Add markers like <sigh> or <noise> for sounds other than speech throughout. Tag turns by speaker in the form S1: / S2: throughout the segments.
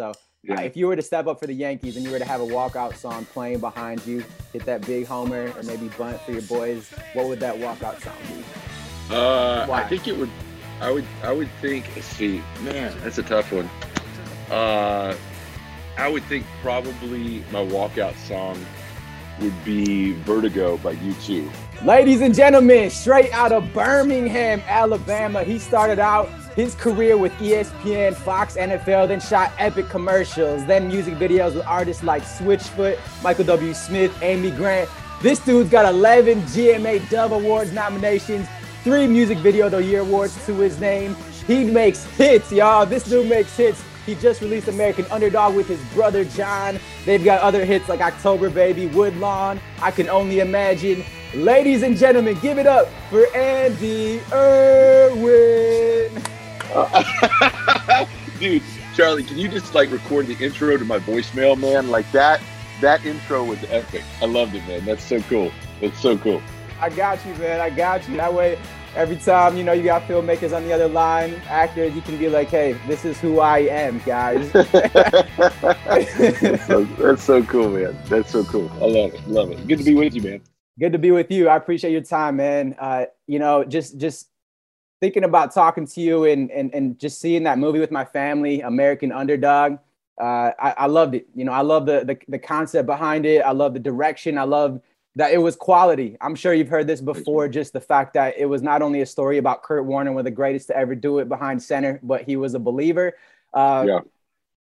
S1: So yeah. uh, if you were to step up for the Yankees and you were to have a walkout song playing behind you, hit that big homer or maybe bunt for your boys, what would that walkout song
S2: be? Uh, I think it would. I would. I would think. See, man, that's a tough one. Uh, I would think probably my walkout song would be Vertigo by U2.
S1: Ladies and gentlemen, straight out of Birmingham, Alabama, he started out his career with ESPN, Fox, NFL, then shot epic commercials, then music videos with artists like Switchfoot, Michael W. Smith, Amy Grant. This dude's got 11 GMA Dove Awards nominations, three Music Video of the Year awards to his name. He makes hits, y'all. This dude makes hits. He just released American Underdog with his brother Jon. They've got other hits like October Baby, Woodlawn, I Can Only Imagine. Ladies and gentlemen, give it up for Andy Erwin. <laughs>
S2: Dude, Charlie, can you just like record the intro to my voicemail, man? Like that, that intro was epic. I loved it, man. That's so cool. It's so cool.
S1: I got you, man. I got you. That way, every time you know you got filmmakers on the other line, actors, you can be like, "Hey, this is who I am, guys."
S2: that's, <laughs> so, <laughs> that's so cool, man. That's so cool. I love it. Love it. Good to be with you, man.
S1: Good to be with you. I appreciate your time, man. Uh, you know, just just thinking about talking to you and, and, and just seeing that movie with my family, American Underdog, uh, I, I, loved it. You know, I love the, the, the concept behind it. I love the direction. I love that it was quality. I'm sure you've heard this before. Just the fact that it was not only a story about Kurt Warner, one of the greatest to ever do it behind center, but he was a believer. Uh, yeah.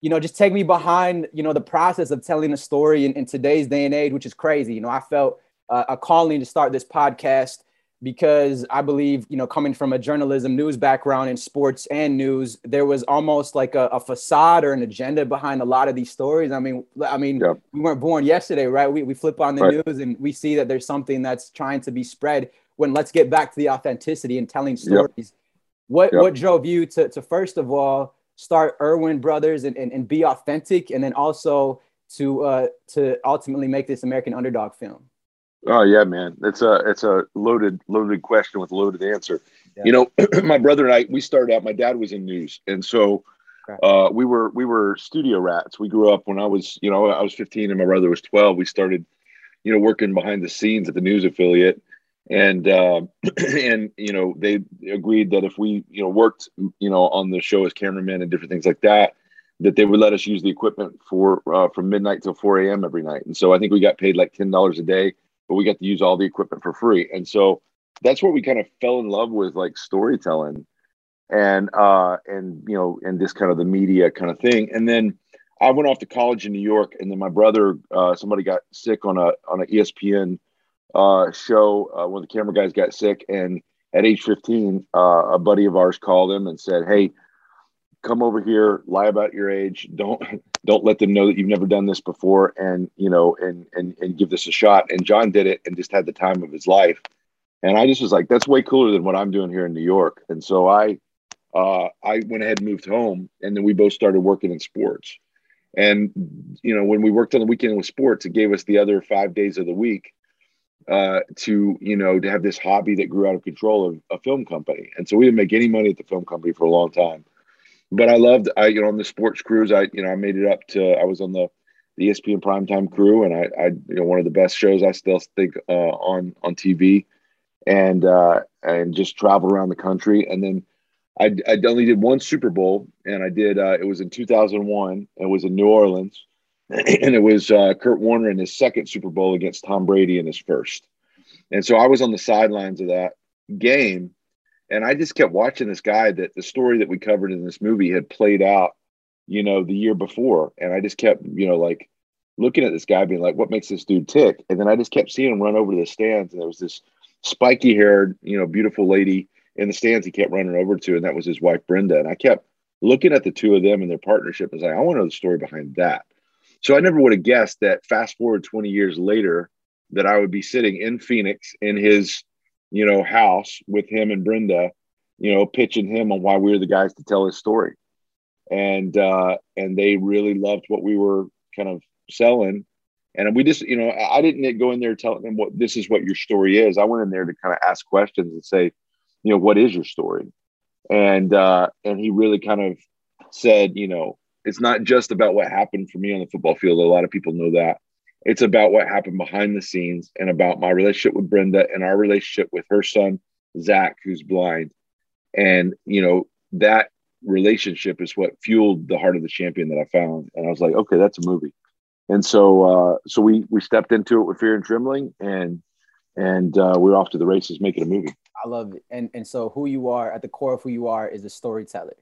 S1: You know, just take me behind. You know, the process of telling a story in, in today's day and age, which is crazy. You know, I felt uh, a calling to start this podcast because I believe, you know, coming from a journalism news background in sports and news, there was almost like a, a facade or an agenda behind a lot of these stories. I mean, I mean, yeah. we weren't born yesterday, right? We, we flip on the right. news and we see that there's something that's trying to be spread. When let's get back to the authenticity and telling stories. Yep. What yep. what drove you to to first of all start Erwin Brothers and, and, and be authentic, and then also to uh, to ultimately make this American Underdog film?
S2: Oh yeah, man. It's a it's a loaded loaded question with a loaded answer. Yeah. You know, <clears throat> my brother and I we started out. My dad was in news, and so uh, we were we were studio rats. We grew up when I was you know I was 15 and my brother was 12. We started you know working behind the scenes at the news affiliate, and uh, <clears throat> and you know they agreed that if we you know worked you know on the show as cameramen and different things like that, that they would let us use the equipment for uh, from midnight till 4 a.m. every night. And so I think we got paid like ten dollars a day but we got to use all the equipment for free. And so that's where we kind of fell in love with like storytelling and uh and you know and this kind of the media kind of thing. And then I went off to college in New York and then my brother uh somebody got sick on a on an ESPN uh show uh one of the camera guys got sick and at age 15 uh a buddy of ours called him and said, "Hey, come over here, lie about your age. Don't don't let them know that you've never done this before, and you know, and and and give this a shot." And Jon did it and just had the time of his life. And I just was like, "That's way cooler than what I'm doing here in New York." And so I, uh, I went ahead and moved home, and then we both started working in sports. And you know, when we worked on the weekend with sports, it gave us the other five days of the week uh, to you know to have this hobby that grew out of control of a film company. And so we didn't make any money at the film company for a long time but I loved I you know on the sports crews I you know I made it up to I was on the the ESPN primetime crew and I I you know one of the best shows I still think uh, on on TV and uh, and just traveled around the country. And then I, I only did one Super Bowl and I did uh, it was in 2001 it was in New Orleans. <clears throat> And it was uh, Kurt Warner in his second Super Bowl against Tom Brady in his first. And so I was on the sidelines of that game and I just kept watching this guy that the story that we covered in this movie had played out, you know, the year before. And I just kept, you know, like looking at this guy being like, what makes this dude tick? And then I just kept seeing him run over to the stands. And there was this spiky haired, you know, beautiful lady in the stands he kept running over to. And that was his wife, Brenda. And I kept looking at the two of them and their partnership and was like, I want to know the story behind that. So I never would have guessed that fast forward 20 years later, that I would be sitting in Phoenix in his you know, house with him and Brenda, you know, pitching him on why we were the guys to tell his story. And uh, and they really loved what we were kind of selling. And we just, you know, I didn't go in there telling them what this is what your story is. I went in there to kind of ask questions and say, you know, what is your story? And uh, and he really kind of said, you know, it's not just about what happened for me on the football field. A lot of people know that. It's about what happened behind the scenes and about my relationship with Brenda and our relationship with her son, Zach, who's blind. And, you know, that relationship is what fueled the heart of the champion that I found. And I was like, okay, that's a movie. And so, uh, so we, we stepped into it with fear and trembling and, and uh, we are off to the races making a movie.
S1: I love it. And, and so who you are at the core of who you are is a storyteller.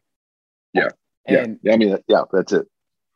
S2: Yeah. And yeah. I mean, yeah, that's it.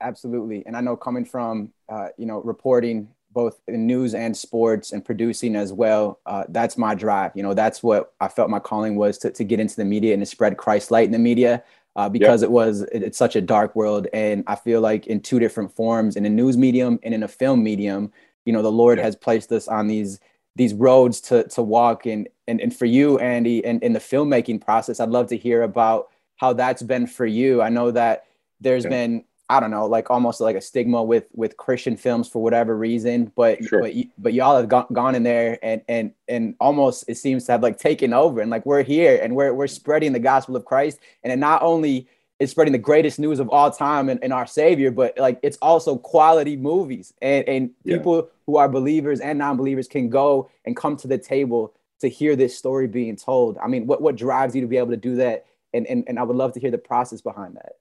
S1: Absolutely. And I know coming from, uh, you know, reporting both in news and sports and producing as well, uh, that's my drive. You know, that's what I felt my calling was to, to get into the media and to spread Christ light in the media uh, because yep. it was, it, it's such a dark world. And I feel like in two different forms, in a news medium and in a film medium, you know, the Lord yep. has placed us on these, these roads to, to walk and, and, and for you, Andy, and in the filmmaking process, I'd love to hear about how that's been for you. I know that there's yeah. been I don't know, like almost like a stigma with with Christian films for whatever reason, but sure. but but y'all have gone, gone in there and and and almost it seems to have like taken over and like we're here and we're we're spreading the gospel of Christ and it not only is spreading the greatest news of all time in our Savior, but like it's also quality movies and and yeah. people who are believers and non-believers can go and come to the table to hear this story being told. I mean, what what drives you to be able to do that? And and and I would love to hear the process behind that.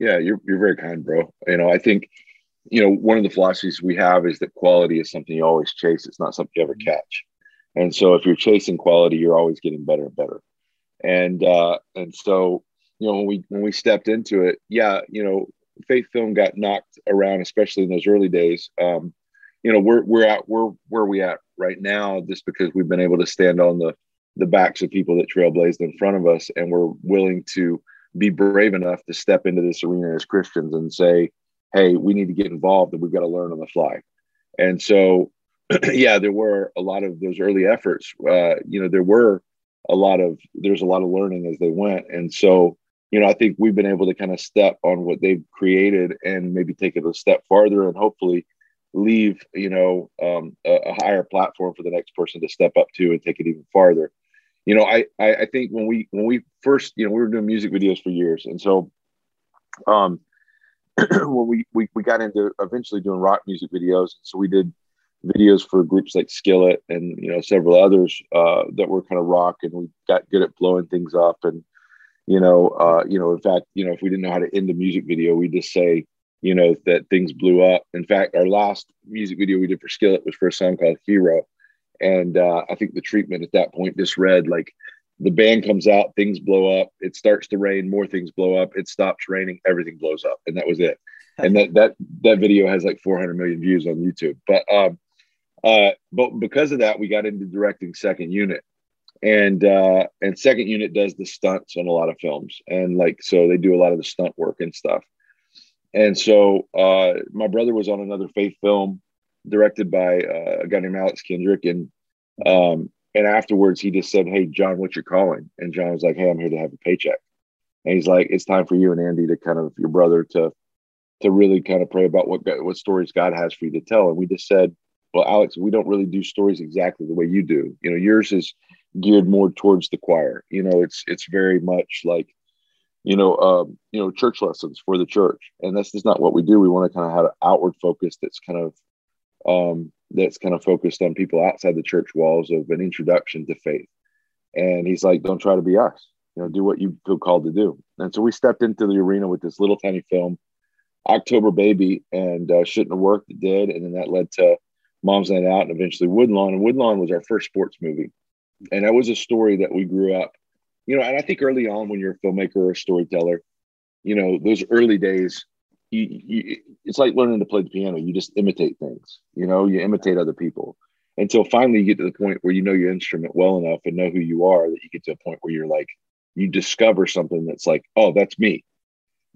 S2: Yeah, you're you're very kind, bro. You know, I think you know one of the philosophies we have is that quality is something you always chase. It's not something you ever catch. And so if you're chasing quality, you're always getting better and better. And uh, and so you know when we when we stepped into it, yeah, you know, faith film got knocked around, especially in those early days. Um, you know, we're we're at we're where we at right now, just because we've been able to stand on the the backs of people that trailblazed in front of us, and we're willing to be brave enough to step into this arena as Christians and say, hey, we need to get involved and we've got to learn on the fly. And so, <clears throat> yeah, there were a lot of those early efforts. Uh, you know, there were a lot of, there's a lot of learning as they went. And so, you know, I think we've been able to kind of step on what they've created and maybe take it a step farther and hopefully leave, you know, um, a, a higher platform for the next person to step up to and take it even farther you know, I, I, I think when we when we first, you know, we were doing music videos for years, and so um, <clears throat> when we, we we got into eventually doing rock music videos, so we did videos for groups like Skillet and you know several others uh, that were kind of rock, and we got good at blowing things up, and you know, uh, you know, in fact, you know, if we didn't know how to end a music video, we just say, you know, that things blew up. In fact, our last music video we did for Skillet was for a song called Hero and uh, I think the treatment at that point just read like the band comes out, things blow up, it starts to rain, more things blow up, it stops raining, everything blows up, and that was it. And that that that video has like 400 million views on YouTube. But um, uh, but because of that, we got into directing second unit, and uh, and second unit does the stunts on a lot of films, and like so they do a lot of the stunt work and stuff. And so uh, my brother was on another faith film directed by uh, a guy named Alex Kendrick, and um, and afterwards he just said, "Hey, Jon, what you're calling?" And Jon was like, "Hey, I'm here to have a paycheck." And he's like, "It's time for you and Andy to kind of your brother to to really kind of pray about what what stories God has for you to tell." And we just said, "Well, Alex, we don't really do stories exactly the way you do. You know, yours is geared more towards the choir. You know, it's it's very much like." you know, um, you know, church lessons for the church, and that's just not what we do. We want to kind of have an outward focus that's kind of um, that's kind of focused on people outside the church walls of an introduction to faith. And he's like, don't try to be us, you know, do what you feel called to do. And so we stepped into the arena with this little tiny film, October Baby, and uh, shouldn't have worked. It did. And then that led to Mom's Night Out and eventually Woodlawn. And Woodlawn was our first sports movie. And that was a story that we grew up, you know, and I think early on when you're a filmmaker or a storyteller, you know, those early days, you, you, it's like learning to play the piano. You just imitate things, you know, you imitate other people until finally you get to the point where you know your instrument well enough and know who you are that you get to a point where you're like, you discover something that's like, oh, that's me.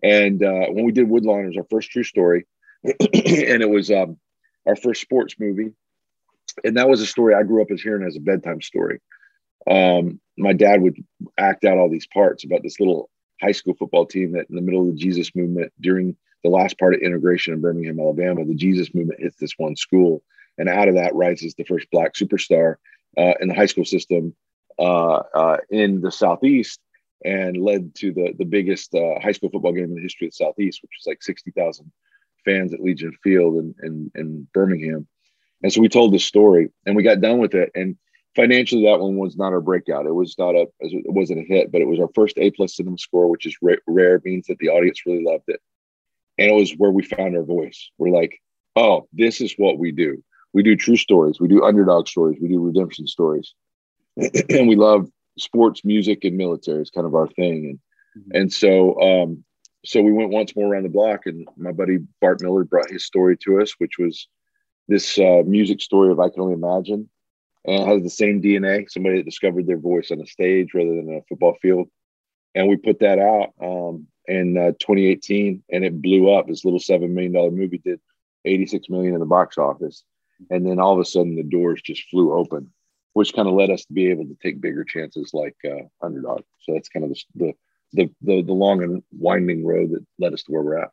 S2: And uh, when we did Woodlawn, it was our first true story, <clears throat> and it was um, our first sports movie. And that was a story I grew up as hearing as a bedtime story. Um, my dad would act out all these parts about this little high school football team that in the middle of the Jesus movement during the last part of integration in Birmingham, Alabama, the Jesus movement hits this one school. And out of that rises the first black superstar uh, in the high school system uh, uh, in the Southeast. and led to the the biggest uh, high school football game in the history of the Southeast, which was like sixty thousand fans at Legion Field in, in in Birmingham. And so we told this story, and we got done with it. And financially, that one was not our breakout. It was not a it wasn't a hit, but it was our first A plus cinema score, which is rare. Means that the audience really loved it, and it was where we found our voice. We're like, oh, this is what we do. We do true stories. We do underdog stories. We do redemption stories, <clears throat> and we love sports, music, and military is kind of our thing. And mm-hmm. and so um, so we went once more around the block, and my buddy Bart Millard brought his story to us, which was this uh, music story of I Can Only Imagine, and it has the same DNA. Somebody that discovered their voice on a stage rather than a football field, and we put that out um, in uh, 2018, and it blew up. This little seven million dollar movie did 86 million in the box office, and then all of a sudden the doors just flew open which kind of led us to be able to take bigger chances like uh, underdog. So that's kind of the, the the the long and winding road that led us to where we're at.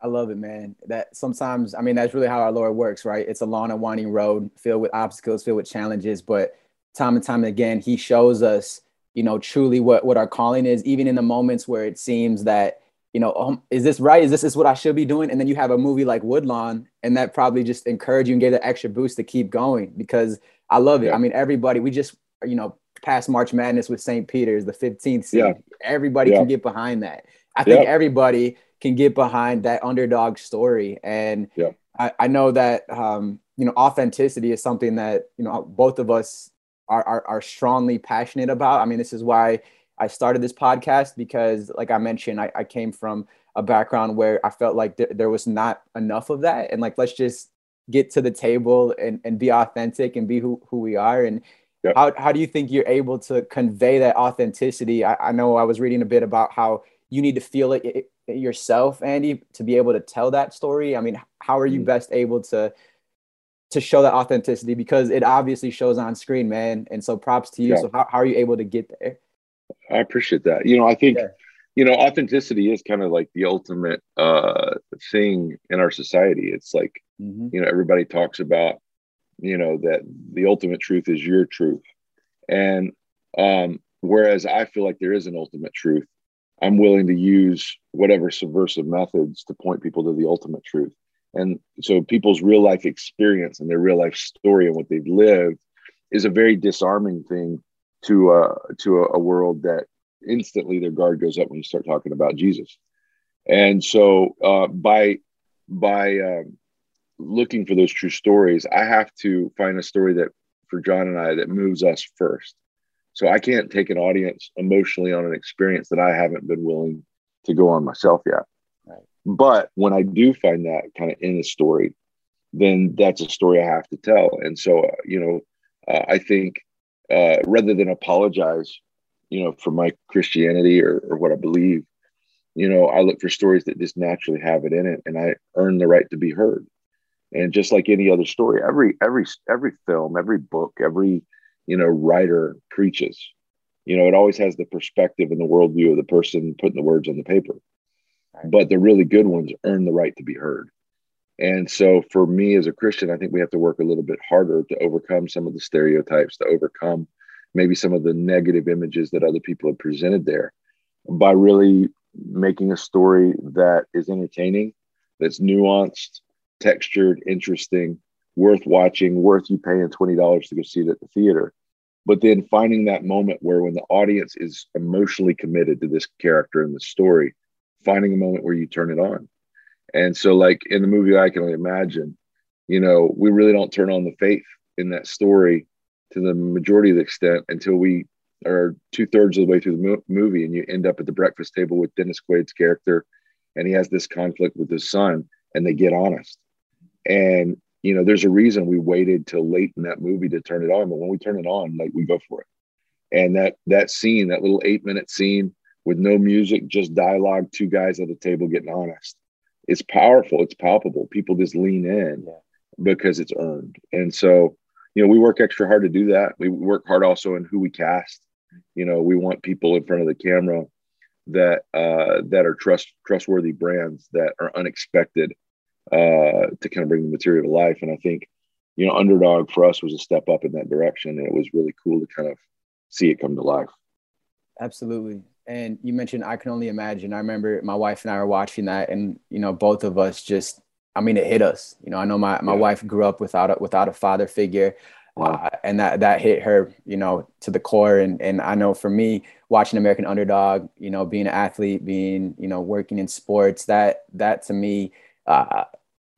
S1: I love it, man. That sometimes, I mean, that's really how our Lord works, right? It's a long and winding road filled with obstacles, filled with challenges, but time and time again, He shows us, you know, truly what what our calling is, even in the moments where it seems that you know, um, is this right? Is this is what I should be doing? And then you have a movie like Woodlawn, and that probably just encouraged you and gave the extra boost to keep going because I love it. Yeah. I mean, everybody, we just, you know, past March Madness with St. Peter's, the 15th seed. Yeah. Everybody yeah. can get behind that. I think everybody can get behind that underdog story. And I, I, know that, um, you know, authenticity is something that, you know, both of us are, are, are strongly passionate about. I mean, this is why I started this podcast because, like I mentioned, I, I came from a background where I felt like th- there was not enough of that. And like, let's just get to the table and, and be authentic and be who, who we are and yep. how, how do you think you're able to convey that authenticity I, I know i was reading a bit about how you need to feel it, it yourself andy to be able to tell that story i mean how are you mm. best able to to show that authenticity because it obviously shows on screen man. And so props to you. Yeah. so how, how are you able to get there?
S2: I appreciate that. You know i think yeah. you know authenticity is kind of like the ultimate uh thing in our society. It's like mm-hmm. you know everybody talks about you know that the ultimate truth is your truth. And um whereas i feel like there is an ultimate truth i'm willing to use whatever subversive methods to point people to the ultimate truth and so people's real life experience and their real life story and what they've lived is a very disarming thing to uh to a, a world that instantly their guard goes up when you start talking about Jesus. And so uh, by by um, looking for those true stories, I have to find a story that for Jon and I that moves us first. So I can't take an audience emotionally on an experience that I haven't been willing to go on myself yet. But when I do find that kind of in a story, then that's a story I have to tell. And so, uh, you know, uh, I think uh, rather than apologize you know, for my Christianity or, or what I believe, you know, I look for stories that just naturally have it in it and I earn the right to be heard. And just like any other story, every every every film, every book, every you know writer preaches. You know, it always has the perspective and the worldview of the person putting the words on the paper. But the really good ones earn the right to be heard. And so for me as a Christian, I think we have to work a little bit harder to overcome some of the stereotypes, to overcome maybe some of the negative images that other people have presented there by really making a story that is entertaining, that's nuanced, textured, interesting, worth watching, worth you paying $20 to go see it at the theater. But then finding that moment where when the audience is emotionally committed to this character and the story, finding a moment where you turn it on. And so, like in the movie, I can only imagine, you know, we really don't turn on the faith in that story to the majority of the extent until we are two thirds of the way through the mo- movie, and you end up at the breakfast table with Dennis Quaid's character, and he has this conflict with his son, and they get honest. And you know, there's a reason we waited till late in that movie to turn it on, but when we turn it on, like we go for it. And that that scene, that little eight minute scene with no music, just dialogue, two guys at a table getting honest. It's powerful. It's palpable. People just lean in yeah. because it's earned. And so you know, we work extra hard to do that. We work hard also in who we cast. You know, we want people in front of the camera that uh, that are trust trustworthy brands that are unexpected uh, to kind of bring the material to life. And I think, you know, underdog for us was a step up in that direction, and it was really cool to kind of see it come to life.
S1: Absolutely. And you mentioned I can only imagine. I remember my wife and I were watching that, and you know, both of us just. I mean, it hit us. You know, I know my my yeah. wife grew up without a without a father figure. Wow. Uh, and that that hit her, you know, to the core. And and I know for me, watching American Underdog, you know, being an athlete, being you know, working in sports, that that to me, uh,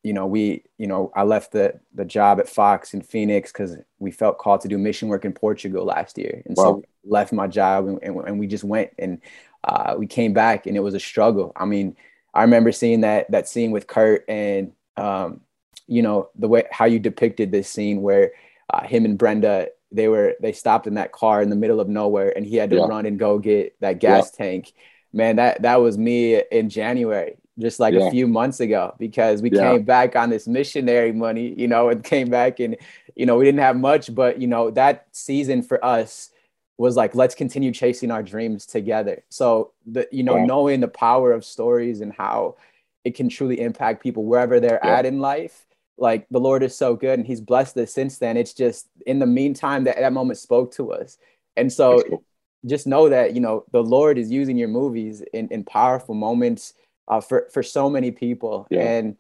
S1: you know, we, you know, I left the the job at Fox in Phoenix because we felt called to do mission work in Portugal last year, and wow. so left my job and, and, and we just went and uh, we came back and it was a struggle. I mean, I remember seeing that that scene with Kurt and um, you know the way how you depicted this scene where uh, him and Brenda they were they stopped in that car in the middle of nowhere and he had to yeah. run and go get that gas yeah. tank man that that was me in january just like yeah. a few months ago because we came back on this missionary money you know and came back and you know we didn't have much but you know that season for us was like let's continue chasing our dreams together so the you know knowing the power of stories and how it can truly impact people wherever they're at in life like the Lord is so good and he's blessed us since then. It's just in the meantime that that moment spoke to us. And so cool. just know that, you know, the Lord is using your movies in, in powerful moments uh, for, for so many people. Yeah. And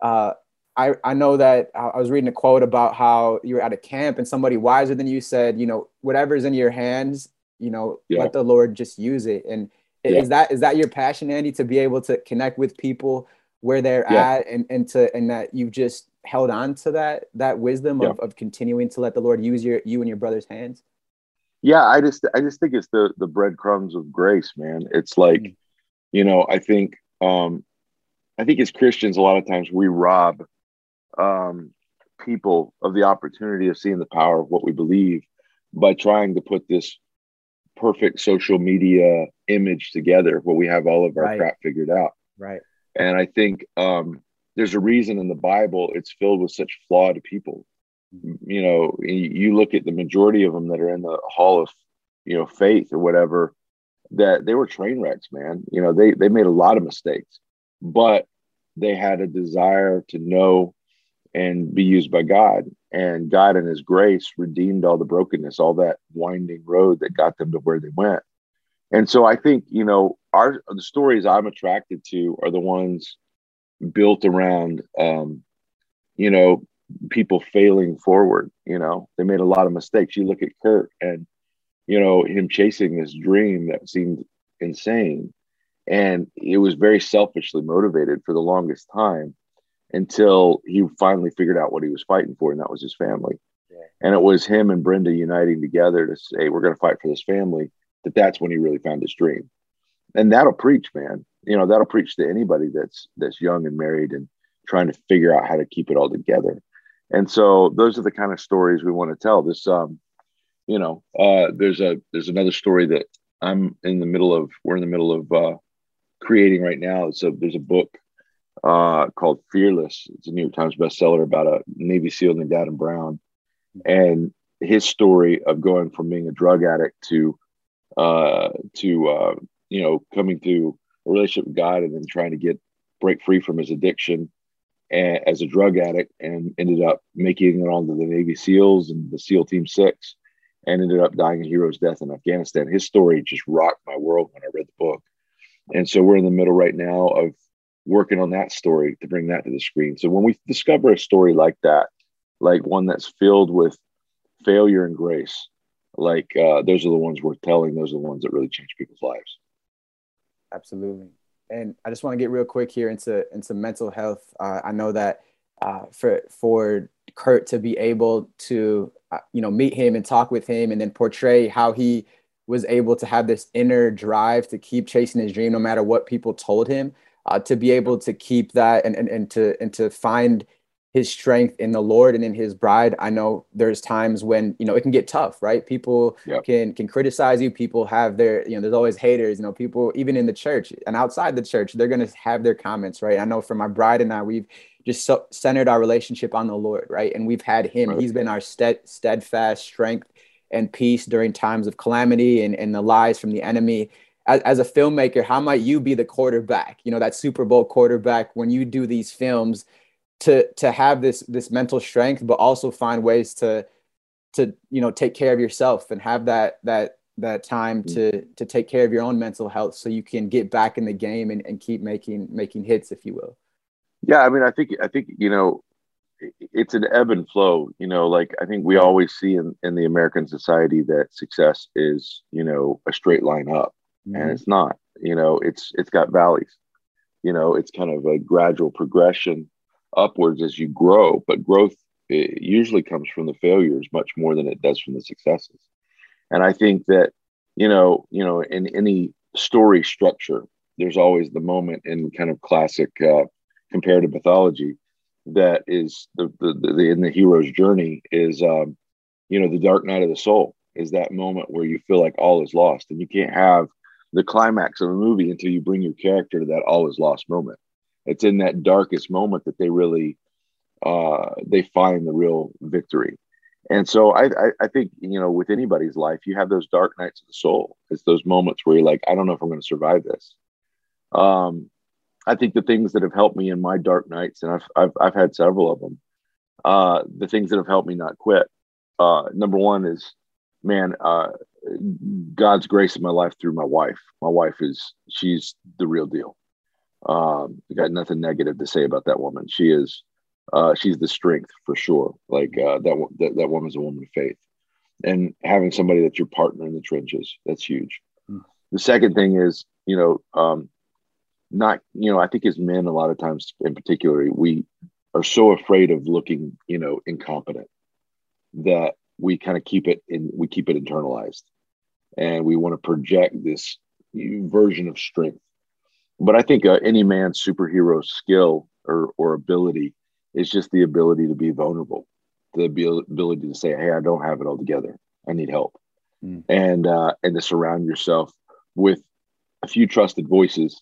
S1: uh, I, I know that I was reading a quote about how you were at a camp and somebody wiser than you said, you know, whatever's in your hands, you know, yeah. let the Lord just use it. And yeah. is that, is that your passion, Andy, to be able to connect with people where they're at and, and to, and that you've just held on to that that wisdom of, of continuing to let the Lord use your you and your brother's hands?
S2: Yeah, I just I just think it's the the breadcrumbs of grace, man. It's like, mm-hmm. you know, I think um I think as Christians a lot of times we rob um people of the opportunity of seeing the power of what we believe by trying to put this perfect social media image together where we have all of our right. crap figured out.
S1: Right.
S2: And I think um there's a reason in the Bible it's filled with such flawed people. You know, you look at the majority of them that are in the Hall of, you know, Faith or whatever, that they were train wrecks, man. You know, they they made a lot of mistakes, but they had a desire to know and be used by God. And God and His grace redeemed all the brokenness, all that winding road that got them to where they went. And so I think, you know, our the stories I'm attracted to are the ones built around um, you know people failing forward you know they made a lot of mistakes you look at kurt and you know him chasing this dream that seemed insane. And it was very selfishly motivated for the longest time until he finally figured out what he was fighting for and that was his family. Yeah. and it was him and brenda uniting together to say we're going to fight for this family that that's when he really found his dream. And that'll preach man. You know that'll preach to anybody that's that's young and married and trying to figure out how to keep it all together. And so those are the kind of stories we want to tell. This um you know uh there's a there's another story that i'm in the middle of we're in the middle of uh creating right now. It's a there's a book uh called fearless. It's a new york times bestseller about a navy seal named adam brown. And his story of going from being a drug addict to uh to uh you know coming to a relationship with God and then trying to get break free from his addiction as a drug addict and ended up making it onto the Navy SEALs and the SEAL Team Six and ended up dying a hero's death in Afghanistan. His story just rocked my world when I read the book. And so we're in the middle right now of working on that story to bring that to the screen. So when we discover a story like that, like one that's filled with failure and grace, like uh, those are the ones worth telling. Those are the ones that really change people's lives.
S1: Absolutely. And I just want to get real quick here into into mental health. Uh, I know that uh, for for Kurt to be able to uh, you know meet him and talk with him and then portray how he was able to have this inner drive to keep chasing his dream no matter what people told him uh, to be able to keep that and, and, and to and to find his strength in the Lord and in his bride. I know there's times when, you know, it can get tough, right? People yep. can can criticize you. People have their, you know, there's always haters, you know, people even in the church and outside the church, they're going to have their comments, right? I know for my bride and I, we've just so centered our relationship on the Lord, right? And we've had him. Right. He's been our stead, steadfast strength and peace during times of calamity and, and the lies from the enemy. As, as a filmmaker, how might you be the quarterback, you know, that Super Bowl quarterback when you do these films to to have this this mental strength but also find ways to to you know take care of yourself and have that that that time mm. to to take care of your own mental health so you can get back in the game and, and keep making making hits if you will
S2: yeah i mean i think i think you know it's an ebb and flow you know like i think we always see in, in the american society that success is you know a straight line up mm-hmm. and it's not you know it's it's got valleys you know it's kind of a gradual progression upwards as you grow but growth usually comes from the failures much more than it does from the successes and i think that you know you know in any story structure there's always the moment in kind of classic uh, comparative mythology that is the, the, the in the hero's journey is um, you know the dark night of the soul is that moment where you feel like all is lost and you can't have the climax of a movie until you bring your character to that all is lost moment. It's in that darkest moment that they really uh, they find the real victory. And so I, I, I think you know with anybody's life you have those dark nights of the soul. It's those moments where you're like i don't know if i'm going to survive this. Um I think the things that have helped me in my dark nights, and I've I've, I've had several of them. Uh, the things that have helped me not quit. Uh, number one is, man, uh, God's grace in my life through my wife. My wife is she's the real deal. Um, I got nothing negative to say about that woman. She is, uh, she's the strength for sure. Like uh, that, that that woman's a woman of faith, and having somebody that's your partner in the trenches that's huge. Mm. The second thing is, you know, um, not you know i think as men a lot of times in particular we are so afraid of looking you know incompetent that we kind of keep it in we keep it internalized. And we want to project this version of strength. But i think uh, any man's superhero skill or, or ability is just the ability to be vulnerable the ability to say hey i don't have it all together. I need help. Mm. and uh, and to surround yourself with a few trusted voices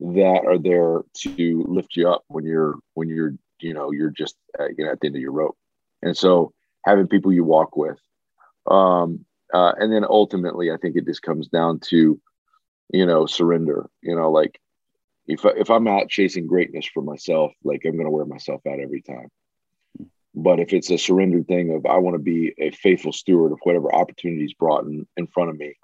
S2: that are there to lift you up when you're when you're you know you're just at, you know, at the end of your rope. And so having people you walk with um uh, and then ultimately i think it just comes down to you know surrender you know like if, I, if i'm out chasing greatness for myself like i'm going to wear myself out every time. But if it's a surrendered thing of i want to be a faithful steward of whatever opportunities brought in, in front of me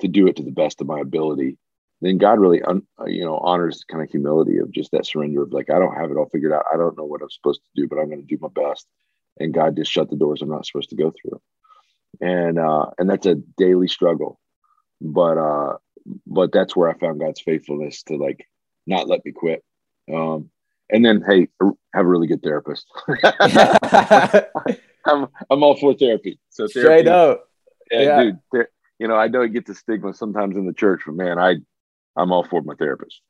S2: to do it to the best of my ability then God really, un, uh, you know, honors kind of humility of just that surrender of like, I don't have it all figured out. I don't know what I'm supposed to do, but I'm going to do my best. And God just shut the doors I'm not supposed to go through. And, uh, and that's a daily struggle, but, uh, but that's where I found God's faithfulness to like not let me quit. Um, and then, hey, have a really good therapist. <laughs> I'm, I'm all for therapy. So therapy,
S1: straight up,
S2: yeah, yeah. dude. You know, I know it gets a stigma sometimes in the church, but man, I I'm all for my therapist.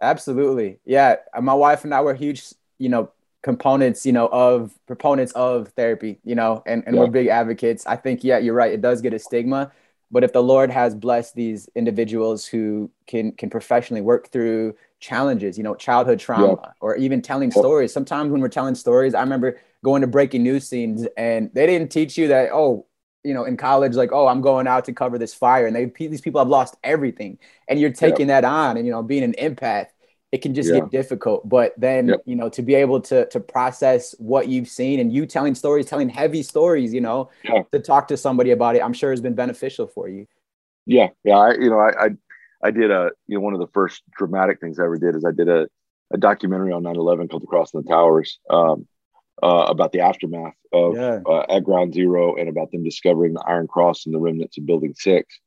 S1: Absolutely. Yeah. My wife and I were huge, you know, components, you know, of proponents of therapy, you know, and, and yeah. we're big advocates. I think, yeah, you're right. It does get a stigma. But if the Lord has blessed these individuals who can can professionally work through challenges, you know, childhood trauma yeah. or even telling stories. Sometimes when we're telling stories, I remember going to breaking news scenes and they didn't teach you that, oh, you know, in college, like, oh, I'm going out to cover this fire, and they these people have lost everything, and you're taking yep. that on, and you know, being an empath, it can just yeah. get difficult. But then, yep. you know, to be able to to process what you've seen, and you telling stories, telling heavy stories, you know, yeah. to talk to somebody about it, I'm sure has been beneficial for you.
S2: Yeah, yeah, I, you know, I, I, I did a, you know, one of the first dramatic things I ever did is I did a, a documentary on 9/11 called "Across the Towers." Um, uh, about the aftermath of yeah. uh, at Ground Zero and about them discovering the Iron Cross and the remnants of Building Six.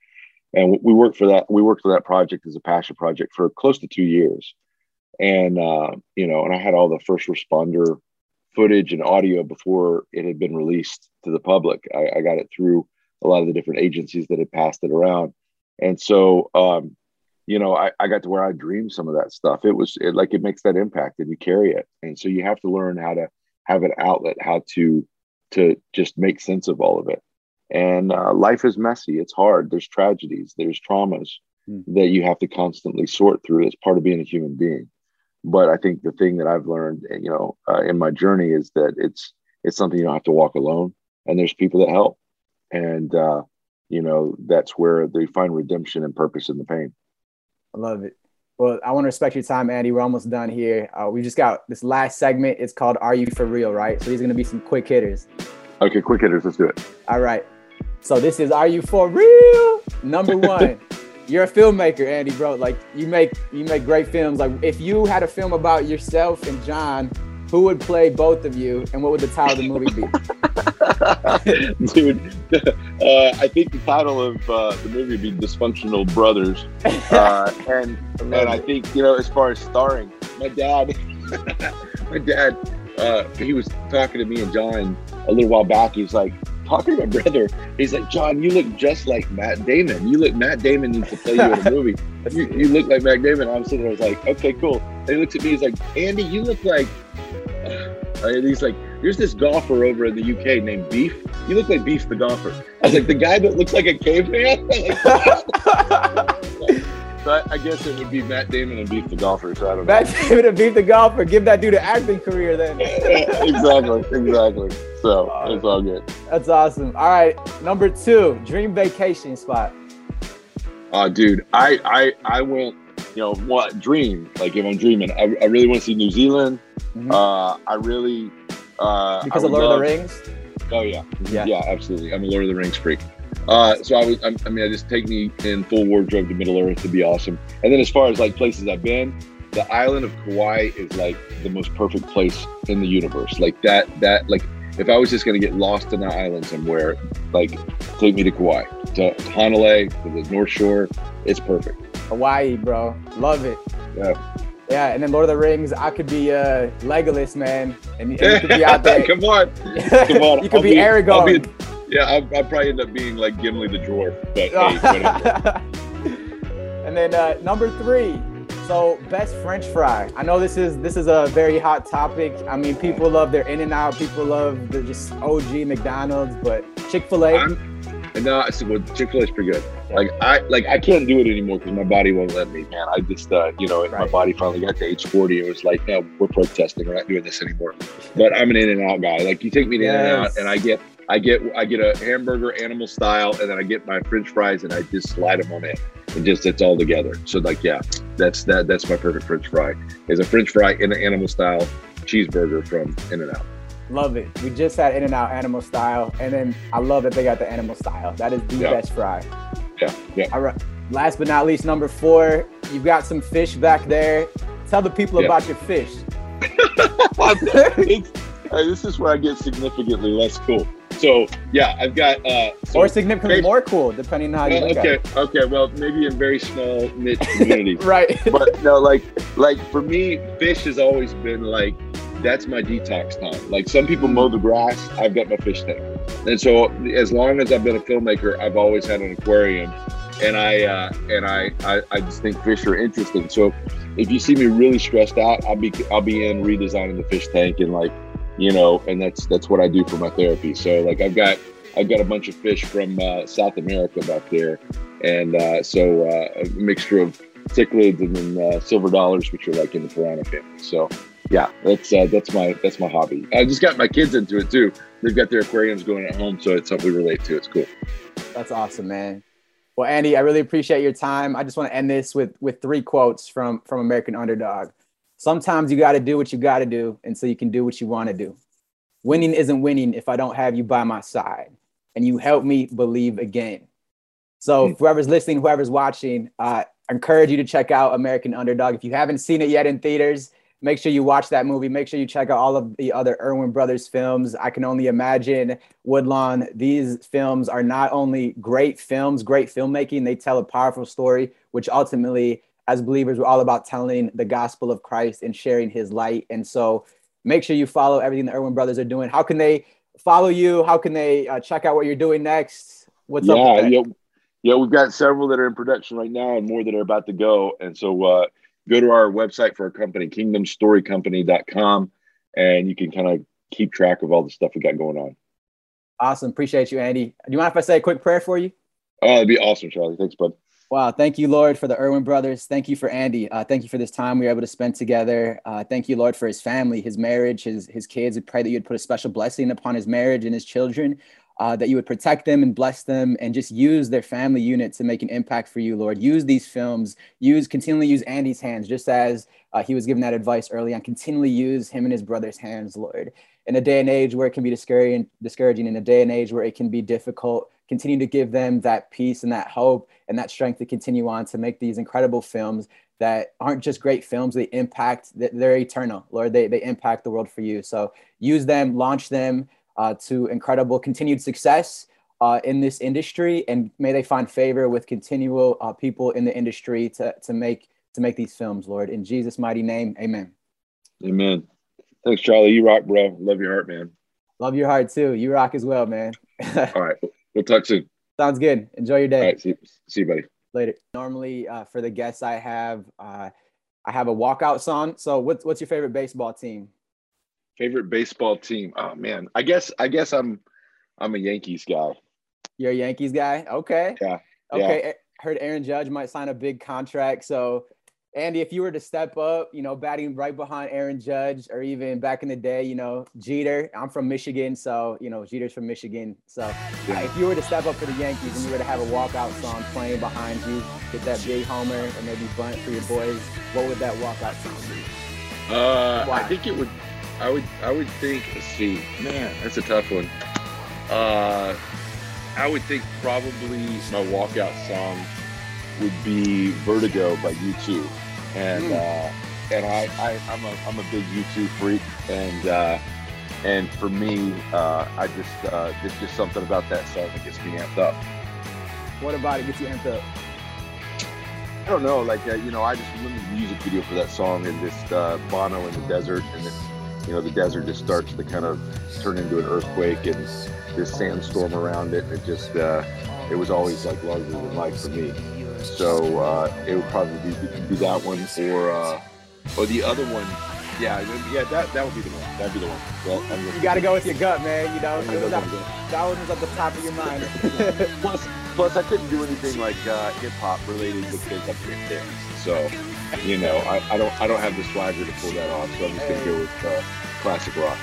S2: And we worked for that. We worked for that project as a passion project for close to two years. And uh, you know, and I had all the first responder footage and audio before it had been released to the public. I, I got it through a lot of the different agencies that had passed it around. And so, um, you know, I, I got to where I dreamed some of that stuff. It was it, like it makes that impact and you carry it. And so you have to learn how to have an outlet how to to just make sense of all of it. And uh, life is messy. It's hard. There's tragedies. There's traumas mm. that you have to constantly sort through as part of being a human being. But i think the thing that i've learned you know uh, in my journey is that it's it's something you don't have to walk alone. And there's people that help. And uh, you know that's where they find redemption and purpose in the pain.
S1: I love it well, I want to respect your time, Andy. We're almost done here. Uh, we just got this last segment. It's called Are You For Real, right? So these are going to be some quick hitters.
S2: Okay, quick hitters. Let's do it.
S1: All right. So this is Are You For Real? Number <laughs> one. You're a filmmaker, Andy, bro. Like you make you make great films. Like if you had a film about yourself and Jon, who would play both of you, and what would the title of the movie
S2: be? <laughs> Dude, <laughs> uh, I think the title of uh, the movie would be "Dysfunctional Brothers," <laughs> uh, and and I think you know, as far as starring, my dad, my dad, uh, he was talking to me and Jon a little while back. He's like, talking to my brother. He's like, Jon, you look just like Matt Damon. You look Matt Damon needs to play you in a movie. You, you look like Matt Damon. I'm sitting there, I was like, okay, cool. And he looks at me, he's like, Andy, you look like and he's like, there's this golfer over in the UK named Beef. You look like Beef the golfer. I was like, the guy that looks like a caveman? But <laughs> I guess it would be Matt Damon and Beef the Golfer. So I don't
S1: Matt know. Damon and Beef the Golfer. Give that dude an acting career then. <laughs>
S2: exactly. Exactly. So it's all good.
S1: That's awesome. All right. Number two, dream vacation spot.
S2: Uh, dude, I, I, I went, you know, what dream, like if I'm dreaming, I, I really want to see New Zealand. Mm-hmm. Uh, I really, uh,
S1: because I of Lord love, of the Rings.
S2: Oh yeah. yeah, yeah, absolutely. I'm a Lord of the Rings freak. Uh, so I was, I, I mean, I just take me in full wardrobe to Middle Earth to be awesome. And then as far as like places I've been, the island of Kauai is like the most perfect place in the universe. Like that, that, like if I was just going to get lost in an island somewhere, like take me to Kauai, to Hanalei, to the North Shore. It's perfect.
S1: Hawaii, bro. Love it. Yeah. Yeah, and then Lord of the Rings, I could be uh, Legolas, man, and, and you could be out there. <laughs>
S2: Come on, come on. <laughs>
S1: you could be, be Aragorn.
S2: Yeah, I'll, I'll, probably end up being like Gimli the dwarf. But <laughs>
S1: hey, and then uh, number three. So best French fry. I know this is this is a very hot topic. I mean, people love their In and Out. People love the just OG McDonald's, but Chick Fil A.
S2: No, I said, well, Chick Fil A is pretty good. Like I like I can't do it anymore because my body won't let me, man. I just uh, you know, right. my body finally got to age forty. It was like, no, we're protesting. We're not doing this anymore. But I'm an In and Out guy. Like you take me to yes. In and Out, and I get I get I get a hamburger animal style, and then I get my French fries, and I just slide them on in, and just it's all together. So like, yeah, that's that that's my perfect French fry. Is a French fry in an animal style cheeseburger from In and Out.
S1: Love it. We just had In and Out animal style, and then I love that they got the animal style. That is the best fry.
S2: Yeah, yeah.
S1: All right. Last but not least, number four, you've got some fish back there. Tell the people yeah. about your fish. <laughs>
S2: this is where I get significantly less cool. So yeah, I've got uh,
S1: so or significantly more cool, depending on how you look
S2: okay,
S1: at it.
S2: Okay, well, maybe in very small niche <laughs> communities,
S1: right?
S2: But no, like like for me, fish has always been like that's my detox time. Like some people mow the grass, I've got my fish tank, and so as long as I've been a filmmaker, I've always had an aquarium, and I uh, and I, I I just think fish are interesting. So if you see me really stressed out, I'll be I'll be in redesigning the fish tank and like you know, and that's that's what I do for my therapy. So like I've got I've got a bunch of fish from uh, South America back there, and uh, so uh, a mixture of cichlids and then uh, silver dollars, which are like in the piranha family. So yeah, that's uh, that's my that's my hobby. I just got my kids into it too. They've got their aquariums going at home, so it's something we relate to. It's cool.
S1: That's awesome, man. Well, Andy, I really appreciate your time. I just want to end this with with three quotes from from American Underdog. Sometimes you got to do what you got to do, and so you can do what you want to do. Winning isn't winning if I don't have you by my side, and you help me believe again. So, mm. whoever's listening, whoever's watching, uh, I encourage you to check out American Underdog. If you haven't seen it yet in theaters, make sure you watch that movie. Make sure you check out all of the other Erwin Brothers films. I can only imagine Woodlawn. These films are not only great films, great filmmaking, they tell a powerful story, which ultimately as believers, we're all about telling the gospel of Christ and sharing his light. And so make sure you follow everything the Erwin brothers are doing. How can they follow you? How can they uh, check out what you're doing next? What's
S2: yeah,
S1: up?
S2: Yeah, yeah, we've got several that are in production right now and more that are about to go. And so uh, go to our website for our company, kingdomstorycompany.com, and you can kind of keep track of all the stuff we got going on.
S1: Awesome. Appreciate you, Andy. Do you mind if I say a quick prayer for you?
S2: Oh, it'd be awesome, Charlie. Thanks, bud.
S1: Wow. Thank you, Lord, for the Erwin brothers. Thank you for Andy. Uh, thank you for this time we were able to spend together. Uh, thank you, Lord, for his family, his marriage, his, his kids. We pray that you'd put a special blessing upon his marriage and his children, uh, that you would protect them and bless them and just use their family unit to make an impact for you, Lord. Use these films, use, continually use Andy's hands, just as uh, he was given that advice early on. Continually use him and his brother's hands, Lord. In a day and age where it can be discouraging, discouraging in a day and age where it can be difficult, continue to give them that peace and that hope and that strength to continue on to make these incredible films that aren't just great films, they impact, they're eternal, Lord. They, they impact the world for you. So use them, launch them to incredible continued success uh, in this industry, and may they find favor with continual uh, people in the industry to, to make to make these films, Lord. In Jesus' mighty name, amen.
S2: Amen. Thanks, Charlie. You rock, bro. Love your heart, man.
S1: Love your heart too. You rock as well, man.
S2: All right. We'll talk soon. <laughs>
S1: Sounds good. Enjoy your day.
S2: All right. See, see you, buddy.
S1: Later. Normally, uh, for the guests I have, uh, I have a walkout song. So, what's what's your favorite baseball team?
S2: Favorite baseball team? Oh man, I guess I guess I'm I'm a Yankees guy.
S1: You're a Yankees guy. Okay.
S2: Yeah.
S1: Okay. Yeah. Heard Aaron Judge might sign a big contract. So Andy, if you were to step up, you know, batting right behind Aaron Judge, or even back in the day, you know, Jeter. I'm from Michigan, so you know, Jeter's from Michigan. So yeah. if you were to step up for the Yankees and you were to have a walkout song playing behind you, get that big homer and maybe bunt for your boys, what would that walkout song be?
S2: Uh, I think it would. I would. I would think. Let's see, man, that's a tough one. Uh, I would think probably my walkout song would be Vertigo by U2 and mm. uh, and I, I am a I'm a big U2 freak, and uh, and for me, uh, I just uh, there's just something about that song that gets me amped up.
S1: What about it gets you amped up?
S2: I don't know, like uh, you know, I just remember the music video for that song and uh, Bono in the desert, and then you know the desert just starts to kind of turn into an earthquake and this sandstorm around it. It just uh, it was always like larger than life for me. So uh, it would probably be, be that one or uh, or the other one. Yeah, yeah, that that would be the one. That'd be the one.
S1: Well, you got to go with your gut, man. You know, that, that one was at the top of your mind. <laughs>
S2: plus, plus, I couldn't do anything like uh, hip hop related because I can't dance. So, you know, I, I, don't I don't have the swagger to pull that off. So I'm just gonna go with uh, classic rock.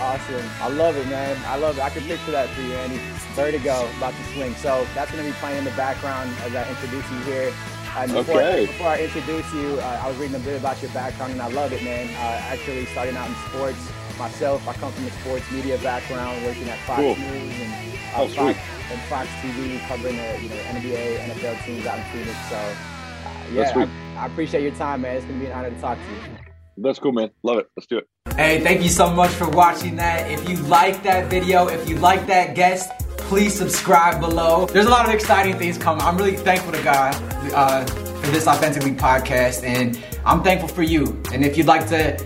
S1: Awesome. I love it, man. I love it. I can picture that for you, Andy. Vertigo, about to swing. So that's going to be playing in the background as I introduce you here. Uh, before,
S2: okay.
S1: before I introduce you, uh, I was reading a bit about your background, and I love it, man. Uh, actually, starting out in sports myself, I come from a sports media background, working at Fox cool. News and,
S2: uh, oh,
S1: Fox, and Fox TV, covering the you know NBA, NFL teams out in Phoenix. So, uh, yeah, I, I appreciate your time, man. It's going to be an honor to talk to you.
S2: That's cool, man. Love it. Let's do it.
S3: Hey, thank you so much for watching that. If you like that video, if you like that guest, please subscribe below. There's a lot of exciting things coming. I'm really thankful to God uh, for this Authentically podcast, and I'm thankful for you. And if you'd like to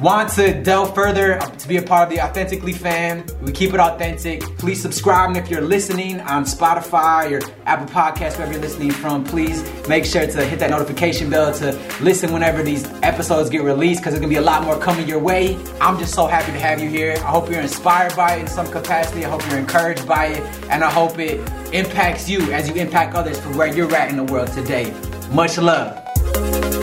S3: want to delve further to be a part of the Authentically fam, we keep it authentic. Please subscribe, and if you're listening on Spotify or Apple Podcasts, wherever you're listening from, please make sure to hit that notification bell to listen whenever these episodes get released because there's gonna be a lot more coming your way. I'm just so happy to have you here. I hope you're inspired by it in some capacity. I hope you're encouraged by it, and I hope it impacts you as you impact others for where you're at in the world today. Much love.